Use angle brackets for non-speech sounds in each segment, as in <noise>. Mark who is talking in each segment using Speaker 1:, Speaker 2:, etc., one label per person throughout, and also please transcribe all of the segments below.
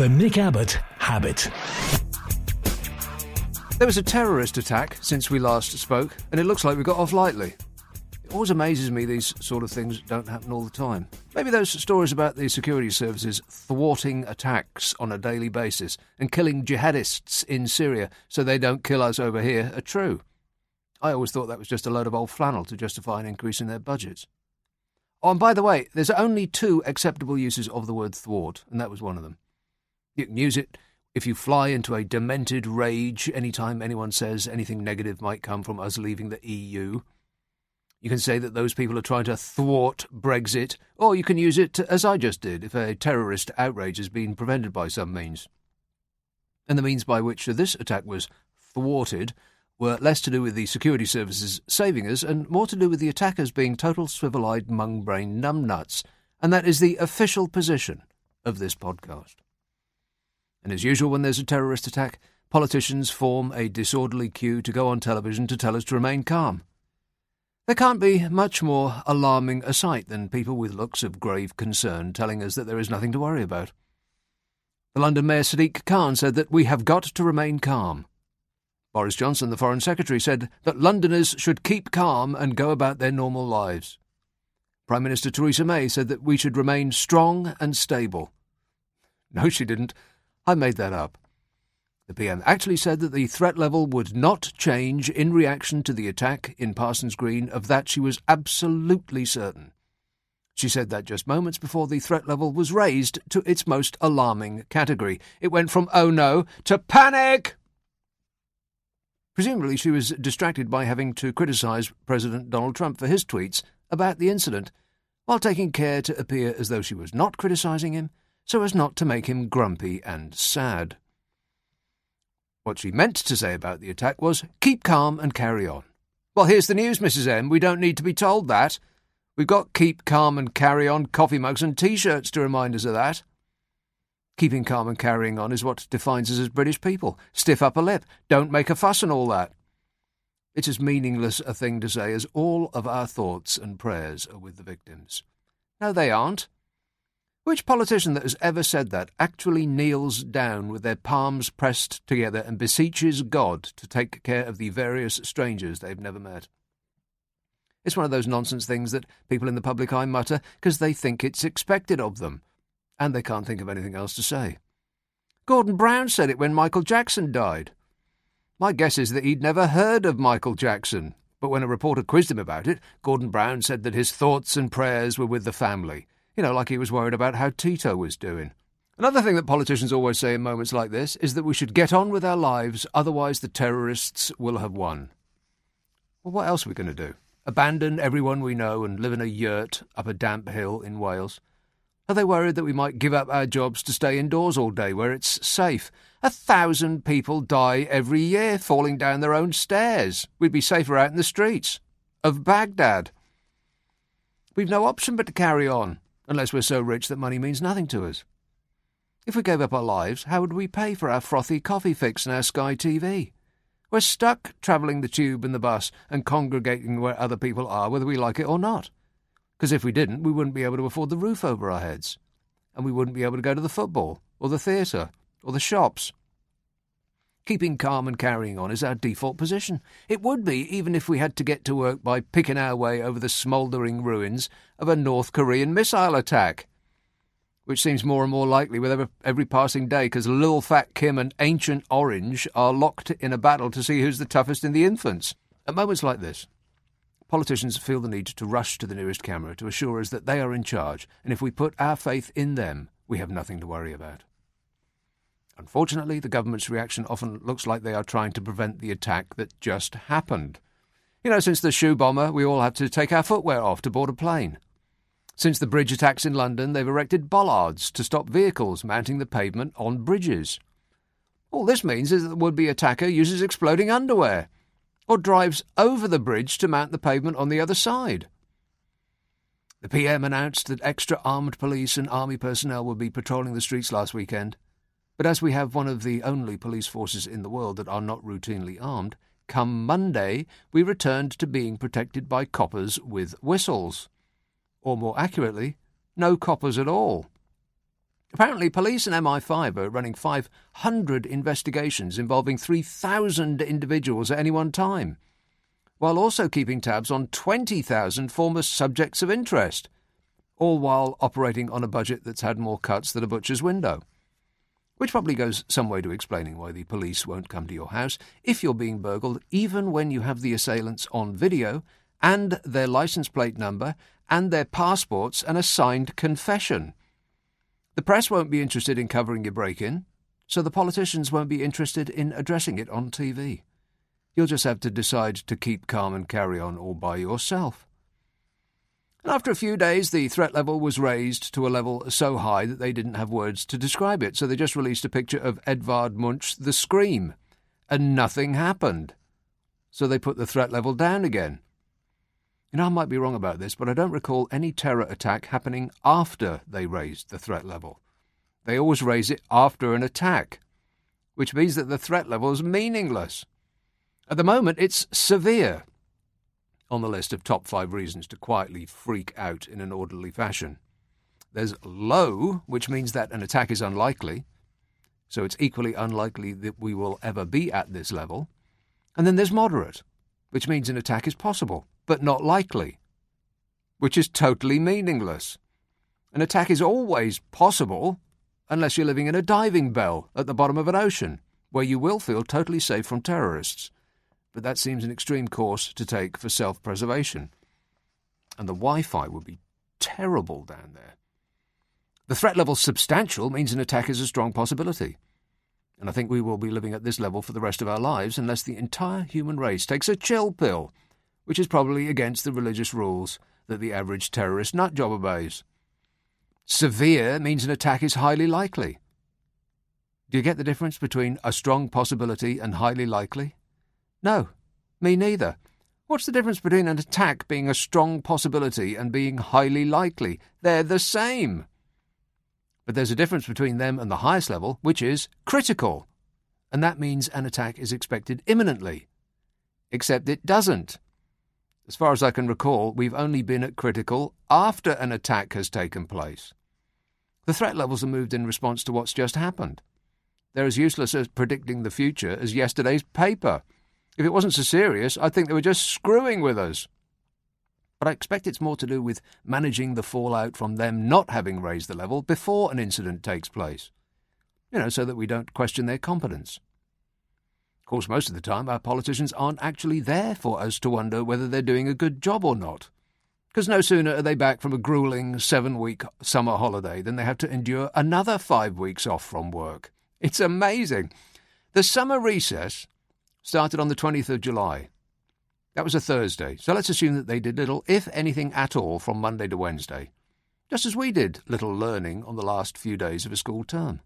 Speaker 1: The Nick Abbott Habit.
Speaker 2: There was a terrorist attack since we last spoke, and it looks like we got off lightly. It always amazes me these sort of things don't happen all the time. Maybe those stories about the security services thwarting attacks on a daily basis and killing jihadists in Syria so they don't kill us over here are true. I always thought that was just a load of old flannel to justify an increase in their budgets. Oh, and by the way, there's only two acceptable uses of the word thwart, and that was one of them. You can use it if you fly into a demented rage any time anyone says anything negative might come from us leaving the EU. You can say that those people are trying to thwart Brexit, or you can use it, as I just did, if a terrorist outrage has been prevented by some means. And the means by which this attack was thwarted were less to do with the security services saving us and more to do with the attackers being total swivel eyed mung brain numbnuts. And that is the official position of this podcast. And as usual, when there's a terrorist attack, politicians form a disorderly queue to go on television to tell us to remain calm. There can't be much more alarming a sight than people with looks of grave concern telling us that there is nothing to worry about. The London Mayor Sadiq Khan said that we have got to remain calm. Boris Johnson, the Foreign Secretary, said that Londoners should keep calm and go about their normal lives. Prime Minister Theresa May said that we should remain strong and stable. <laughs> No, she didn't. I made that up. The PM actually said that the threat level would not change in reaction to the attack in Parsons Green, of that she was absolutely certain. She said that just moments before the threat level was raised to its most alarming category. It went from oh no to panic! Presumably, she was distracted by having to criticise President Donald Trump for his tweets about the incident, while taking care to appear as though she was not criticising him, so as not to make him grumpy and sad. What she meant to say about the attack was, keep calm and carry on. Well, here's the news, Mrs. M. We don't need to be told that. We've got keep calm and carry on coffee mugs and t-shirts to remind us of that. Keeping calm and carrying on is what defines us as British people. Stiff upper lip, don't make a fuss and all that. It's as meaningless a thing to say as all of our thoughts and prayers are with the victims. No, they aren't. Which politician that has ever said that actually kneels down with their palms pressed together and beseeches God to take care of the various strangers they've never met? It's one of those nonsense things that people in the public eye mutter because they think it's expected of them, and they can't think of anything else to say. Gordon Brown said it when Michael Jackson died. My guess is that he'd never heard of Michael Jackson, but when a reporter quizzed him about it, Gordon Brown said that his thoughts and prayers were with the family you know, like he was worried about how Tito was doing. Another thing that politicians always say in moments like this is that we should get on with our lives, otherwise the terrorists will have won. Well, what else are we going to do? Abandon everyone we know and live in a yurt up a damp hill in Wales? Are they worried that we might give up our jobs to stay indoors all day where it's safe? A thousand people die every year falling down their own stairs. We'd be safer out in the streets. Of Baghdad. We've no option but to carry on unless we're so rich that money means nothing to us. If we gave up our lives, how would we pay for our frothy coffee fix and our Sky TV? We're stuck travelling the tube and the bus and congregating where other people are, whether we like it or not. Because if we didn't, we wouldn't be able to afford the roof over our heads. And we wouldn't be able to go to the football, or the theatre, or the shops, Keeping calm and carrying on is our default position. It would be even if we had to get to work by picking our way over the smouldering ruins of a North Korean missile attack. Which seems more and more likely with every, passing day because Lil Fat Kim and Ancient Orange are locked in a battle to see who's the toughest in the infants. At moments like this, politicians feel the need to rush to the nearest camera to assure us that they are in charge, and if we put our faith in them, we have nothing to worry about. Unfortunately, the government's reaction often looks like they are trying to prevent the attack that just happened. You know, since the shoe bomber, we all had to take our footwear off to board a plane. Since the bridge attacks in London, they've erected bollards to stop vehicles mounting the pavement on bridges. All this means is that the would be attacker uses exploding underwear or drives over the bridge to mount the pavement on the other side. The PM announced that extra armed police and army personnel would be patrolling the streets last weekend. But as we have one of the only police forces in the world that are not routinely armed, come Monday we returned to being protected by coppers with whistles. Or more accurately, no coppers at all. Apparently, police and MI5 are running 500 investigations involving 3,000 individuals at any one time, while also keeping tabs on 20,000 former subjects of interest, all while operating on a budget that's had more cuts than a butcher's window. Which probably goes some way to explaining why the police won't come to your house if you're being burgled, even when you have the assailants on video and their license plate number and their passports and a signed confession. The press won't be interested in covering your break in, so the politicians won't be interested in addressing it on TV. You'll just have to decide to keep calm and carry on all by yourself. And after a few days, the threat level was raised to a level so high that they didn't have words to describe it, so they just released a picture of Edvard Munch the Scream, and nothing happened. So they put the threat level down again. You know, I might be wrong about this, but I don't recall any terror attack happening after they raised the threat level. They always raise it after an attack, which means that the threat level is meaningless. At the moment, it's severe on the list of top five reasons to quietly freak out in an orderly fashion. There's low, which means that an attack is unlikely, so it's equally unlikely that we will ever be at this level. And then there's moderate, which means an attack is possible but not likely, which is totally meaningless. An attack is always possible unless you're living in a diving bell at the bottom of an ocean, where you will feel totally safe from terrorists. But that seems an extreme course to take for self preservation. And the Wi Fi would be terrible down there. The threat level substantial means an attack is a strong possibility. And I think we will be living at this level for the rest of our lives unless the entire human race takes a chill pill which is probably against the religious rules that the average terrorist nutjob obeys. Severe means an attack is highly likely. Do you get the difference between a strong possibility and highly likely? No, me neither. What's the difference between an attack being a strong possibility and being highly likely? They're the same. But there's a difference between them and the highest level, which is critical. And that means an attack is expected imminently. Except it doesn't. As far as I can recall, we've only been at critical after an attack has taken place. The threat levels are moved in response to what's just happened. They're as useless at predicting the future as yesterday's paper. If it wasn't so serious, I'd think they were just screwing with us. But I expect it's more to do with managing the fallout from them not having raised the level before an incident takes place. You know, so that we don't question their competence Of course, most of the time, our politicians aren't actually there for us to wonder whether they're doing a good job or not. Because no sooner are they back from a grueling seven week summer holiday than they have to endure another five weeks off from work. It's amazing. The summer recess started on the 20th of July. That was a Thursday, so let's assume that they did little, if anything at all, from Monday to Wednesday. Just as we did little learning on the last few days of a school term.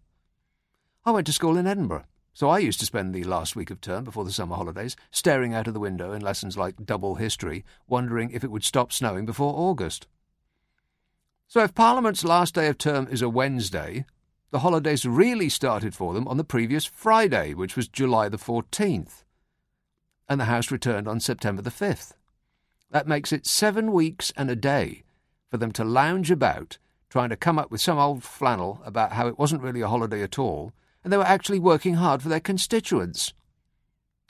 Speaker 2: I went to school in Edinburgh. So I used to spend the last week of term before the summer holidays staring out of the window in lessons like double history, wondering if it would stop snowing before August. So if Parliament's last day of term is a Wednesday, the holidays really started for them on the previous Friday, which was July the 14th, and the House returned on September the 5th. That makes it seven weeks and a day for them to lounge about, trying to come up with some old flannel about how it wasn't really a holiday at all and they were actually working hard for their constituents.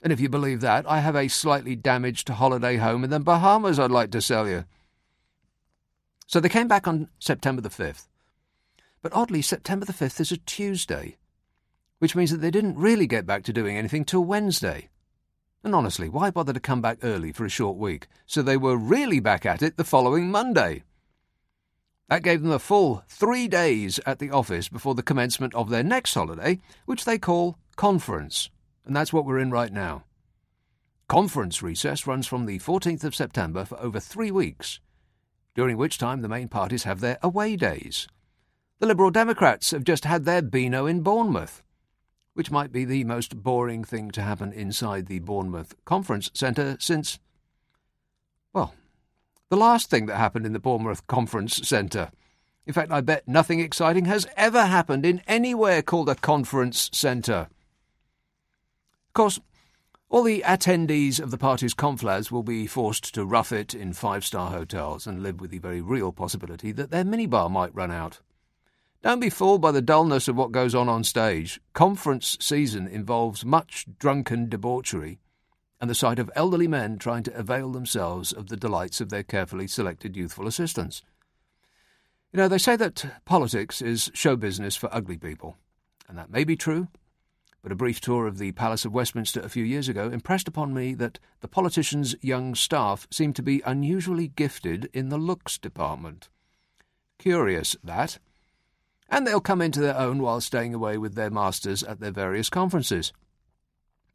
Speaker 2: And if you believe that, I have a slightly damaged holiday home in the Bahamas I'd like to sell you. So they came back on September the 5th. But oddly, September the 5th is a Tuesday, which means that they didn't really get back to doing anything till Wednesday. And honestly, why bother to come back early for a short week? So they were really back at it the following Monday. That gave them a full three days at the office before the commencement of their next holiday, which they call conference. And that's what we're in right now. Conference recess runs from the 14th of September for over three weeks, during which time the main parties have their away days. The Liberal Democrats have just had their Beano in Bournemouth, which might be the most boring thing to happen inside the Bournemouth Conference Centre since, well, the last thing that happened in the Bournemouth Conference Centre. In fact, I bet nothing exciting has ever happened in anywhere called a conference centre. Of course, all the attendees of the party's conflads will be forced to rough it in five star hotels and live with the very real possibility that their minibar might run out. Don't be fooled by the dullness of what goes on on stage. Conference season involves much drunken debauchery and the sight of elderly men trying to avail themselves of the delights of their carefully selected youthful assistants. You know, they say that politics is show business for ugly people, and that may be true, but a brief tour of the Palace of Westminster a few years ago impressed upon me that the politicians' young staff seem to be unusually gifted in the looks department. Curious, that. And they'll come into their own while staying away with their masters at their various conferences.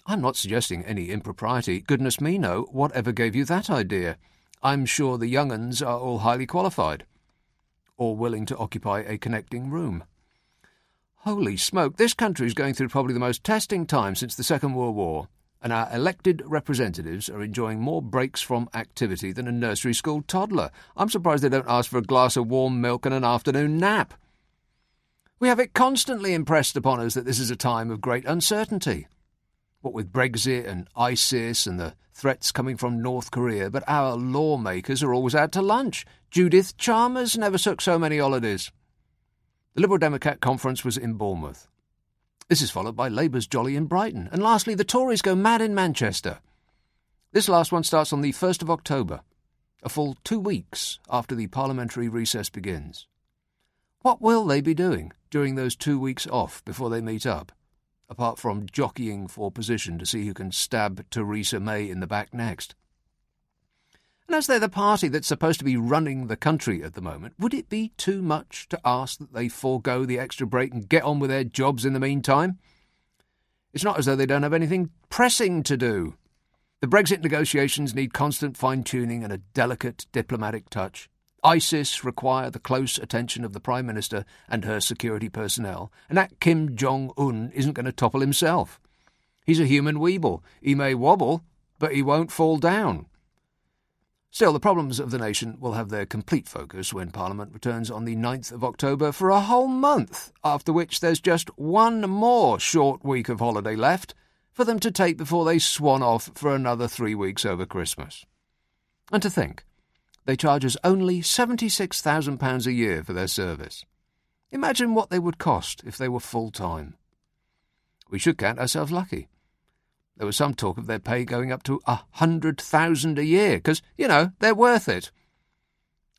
Speaker 2: I'm not suggesting any impropriety. Goodness me, no. Whatever gave you that idea? I'm sure the young uns are all highly qualified, or willing to occupy a connecting room. Holy smoke, this country is going through probably the most testing time since the Second World War, and our elected representatives are enjoying more breaks from activity than a nursery school toddler. I'm surprised they don't ask for a glass of warm milk and an afternoon nap. We have it constantly impressed upon us that this is a time of great uncertainty what with Brexit and ISIS and the threats coming from North Korea, but our lawmakers are always out to lunch. Judith Chalmers never took so many holidays. The Liberal Democrat conference was in Bournemouth. This is followed by Labour's Jolly in Brighton. And lastly, the Tories go mad in Manchester. This last one starts on the 1st of October, a full two weeks after the parliamentary recess begins. What will they be doing during those two weeks off before they meet up? apart from jockeying for position to see who can stab Theresa May in the back next. And as they're the party that's supposed to be running the country at the moment, would it be too much to ask that they forego the extra break and get on with their jobs in the meantime? It's not as though they don't have anything pressing to do. The Brexit negotiations need constant fine tuning and a delicate diplomatic touch. ISIS require the close attention of the Prime Minister and her security personnel, and that Kim Jong un isn't going to topple himself. He's a human weeble. He may wobble, but he won't fall down. Still, the problems of the nation will have their complete focus when Parliament returns on the 9th of October for a whole month, after which there's just one more short week of holiday left for them to take before they swan off for another three weeks over Christmas. And to think, they charge us only £76,000 a year for their service. Imagine what they would cost if they were full time. We should count ourselves lucky. There was some talk of their pay going up to a hundred thousand a year, because, you know, they're worth it.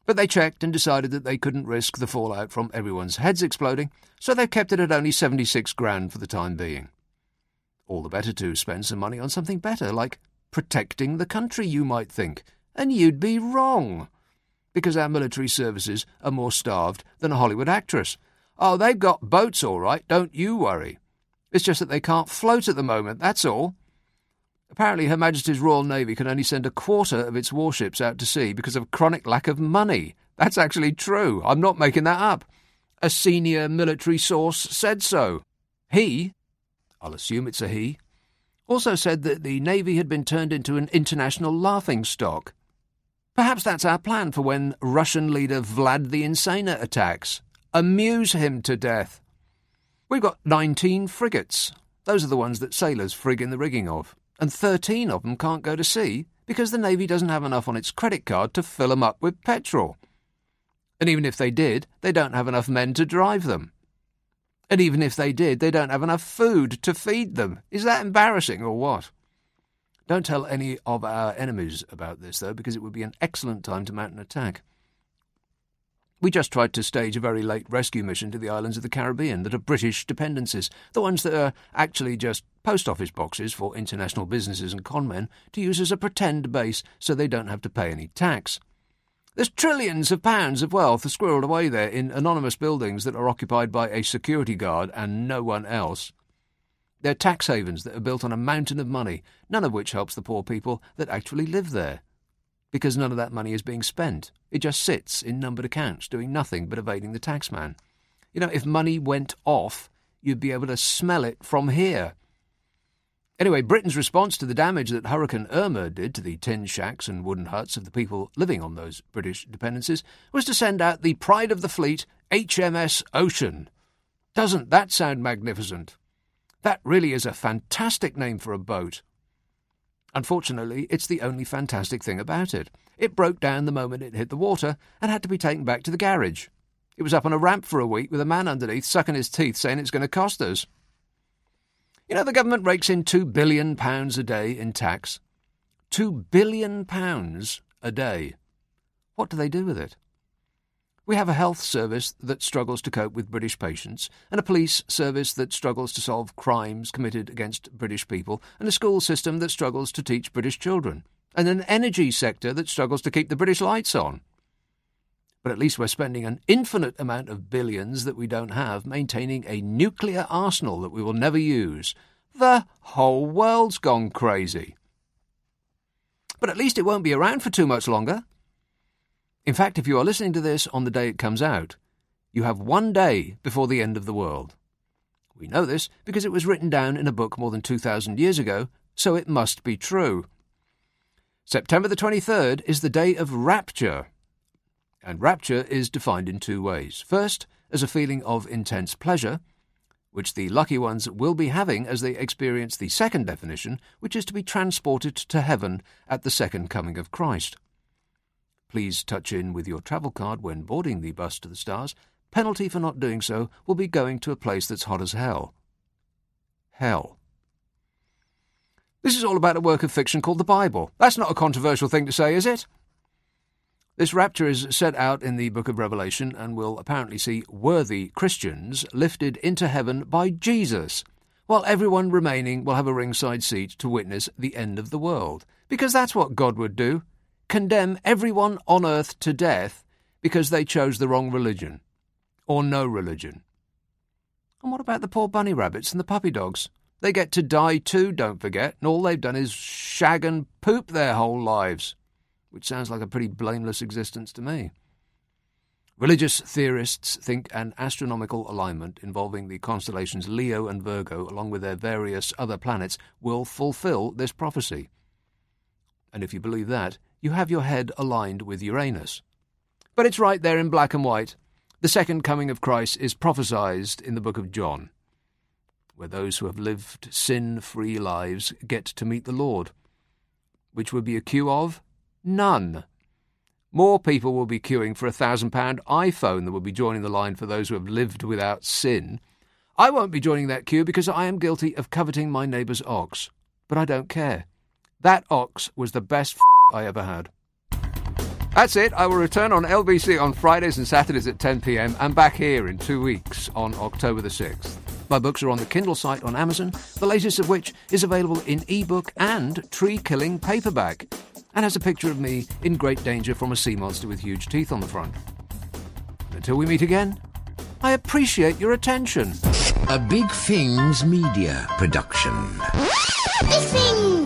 Speaker 2: But they checked and decided that they couldn't risk the fallout from everyone's heads exploding, so they've kept it at only seventy-six grand for the time being. All the better to spend some money on something better, like protecting the country, you might think, and you'd be wrong. Because our military services are more starved than a Hollywood actress. Oh, they've got boats all right, don't you worry. It's just that they can't float at the moment, that's all. Apparently, Her Majesty's Royal Navy can only send a quarter of its warships out to sea because of chronic lack of money. That's actually true. I'm not making that up. A senior military source said so. He, I'll assume it's a he, also said that the Navy had been turned into an international laughing stock. Perhaps that's our plan for when Russian leader Vlad the Insaner attacks. Amuse him to death. We've got 19 frigates. Those are the ones that sailors frig in the rigging of. And 13 of them can't go to sea because the Navy doesn't have enough on its credit card to fill them up with petrol. And even if they did, they don't have enough men to drive them. And even if they did, they don't have enough food to feed them. Is that embarrassing or what? Don't tell any of our enemies about this, though, because it would be an excellent time to mount an attack. We just tried to stage a very late rescue mission to the islands of the Caribbean that are British dependencies, the ones that are actually just post office boxes for international businesses and conmen to use as a pretend base so they don't have to pay any tax. There's trillions of pounds of wealth squirreled away there in anonymous buildings that are occupied by a security guard and no one else. They're tax havens that are built on a mountain of money, none of which helps the poor people that actually live there. Because none of that money is being spent. It just sits in numbered accounts, doing nothing but evading the taxman. You know, if money went off, you'd be able to smell it from here. Anyway, Britain's response to the damage that Hurricane Irma did to the tin shacks and wooden huts of the people living on those British dependencies was to send out the pride of the fleet, HMS Ocean. Doesn't that sound magnificent? That really is a fantastic name for a boat. Unfortunately, it's the only fantastic thing about it. It broke down the moment it hit the water and had to be taken back to the garage. It was up on a ramp for a week with a man underneath sucking his teeth saying it's going to cost us. You know, the government rakes in £2 billion a day in tax. £2 billion a day. What do they do with it? We have a health service that struggles to cope with British patients, and a police service that struggles to solve crimes committed against British people, and a school system that struggles to teach British children, and an energy sector that struggles to keep the British lights on. But at least we're spending an infinite amount of billions that we don't have maintaining a nuclear arsenal that we will never use. The whole world's gone crazy. But at least it won't be around for too much longer. In fact, if you are listening to this on the day it comes out, you have one day before the end of the world. We know this because it was written down in a book more than 2,000 years ago, so it must be true. September the 23rd is the day of rapture. And rapture is defined in two ways. First, as a feeling of intense pleasure, which the lucky ones will be having as they experience the second definition, which is to be transported to heaven at the second coming of Christ. Please touch in with your travel card when boarding the bus to the stars. Penalty for not doing so will be going to a place that's hot as hell. Hell. This is all about a work of fiction called the Bible. That's not a controversial thing to say, is it? This rapture is set out in the book of Revelation and will apparently see worthy Christians lifted into heaven by Jesus, while everyone remaining will have a ringside seat to witness the end of the world. Because that's what God would do condemn everyone on earth to death because they chose the wrong religion, or no religion. And what about the poor bunny rabbits and the puppy dogs? They get to die too, don't forget, and all they've done is shag and poop their whole lives, which sounds like a pretty blameless existence to me. Religious theorists think an astronomical alignment involving the constellations Leo and Virgo, along with their various other planets, will fulfill this prophecy. And if you believe that, you have your head aligned with Uranus. But it's right there in black and white. The second coming of Christ is prophesied in the book of John, where those who have lived sin free lives get to meet the Lord. Which would be a queue of? None. More people will be queuing for a thousand pound iPhone than will be joining the line for those who have lived without sin. I won't be joining that queue because I am guilty of coveting my neighbour's ox. But I don't care. That ox was the best I ever had. That's it. I will return on LBC on Fridays and Saturdays at 10 pm and back here in two weeks on October the 6th. My books are on the Kindle site on Amazon, the latest of which is available in ebook and tree killing paperback, and has a picture of me in great danger from a sea monster with huge teeth on the front. Until we meet again, I appreciate your attention.
Speaker 3: A BigFings Media production.
Speaker 4: BigFings!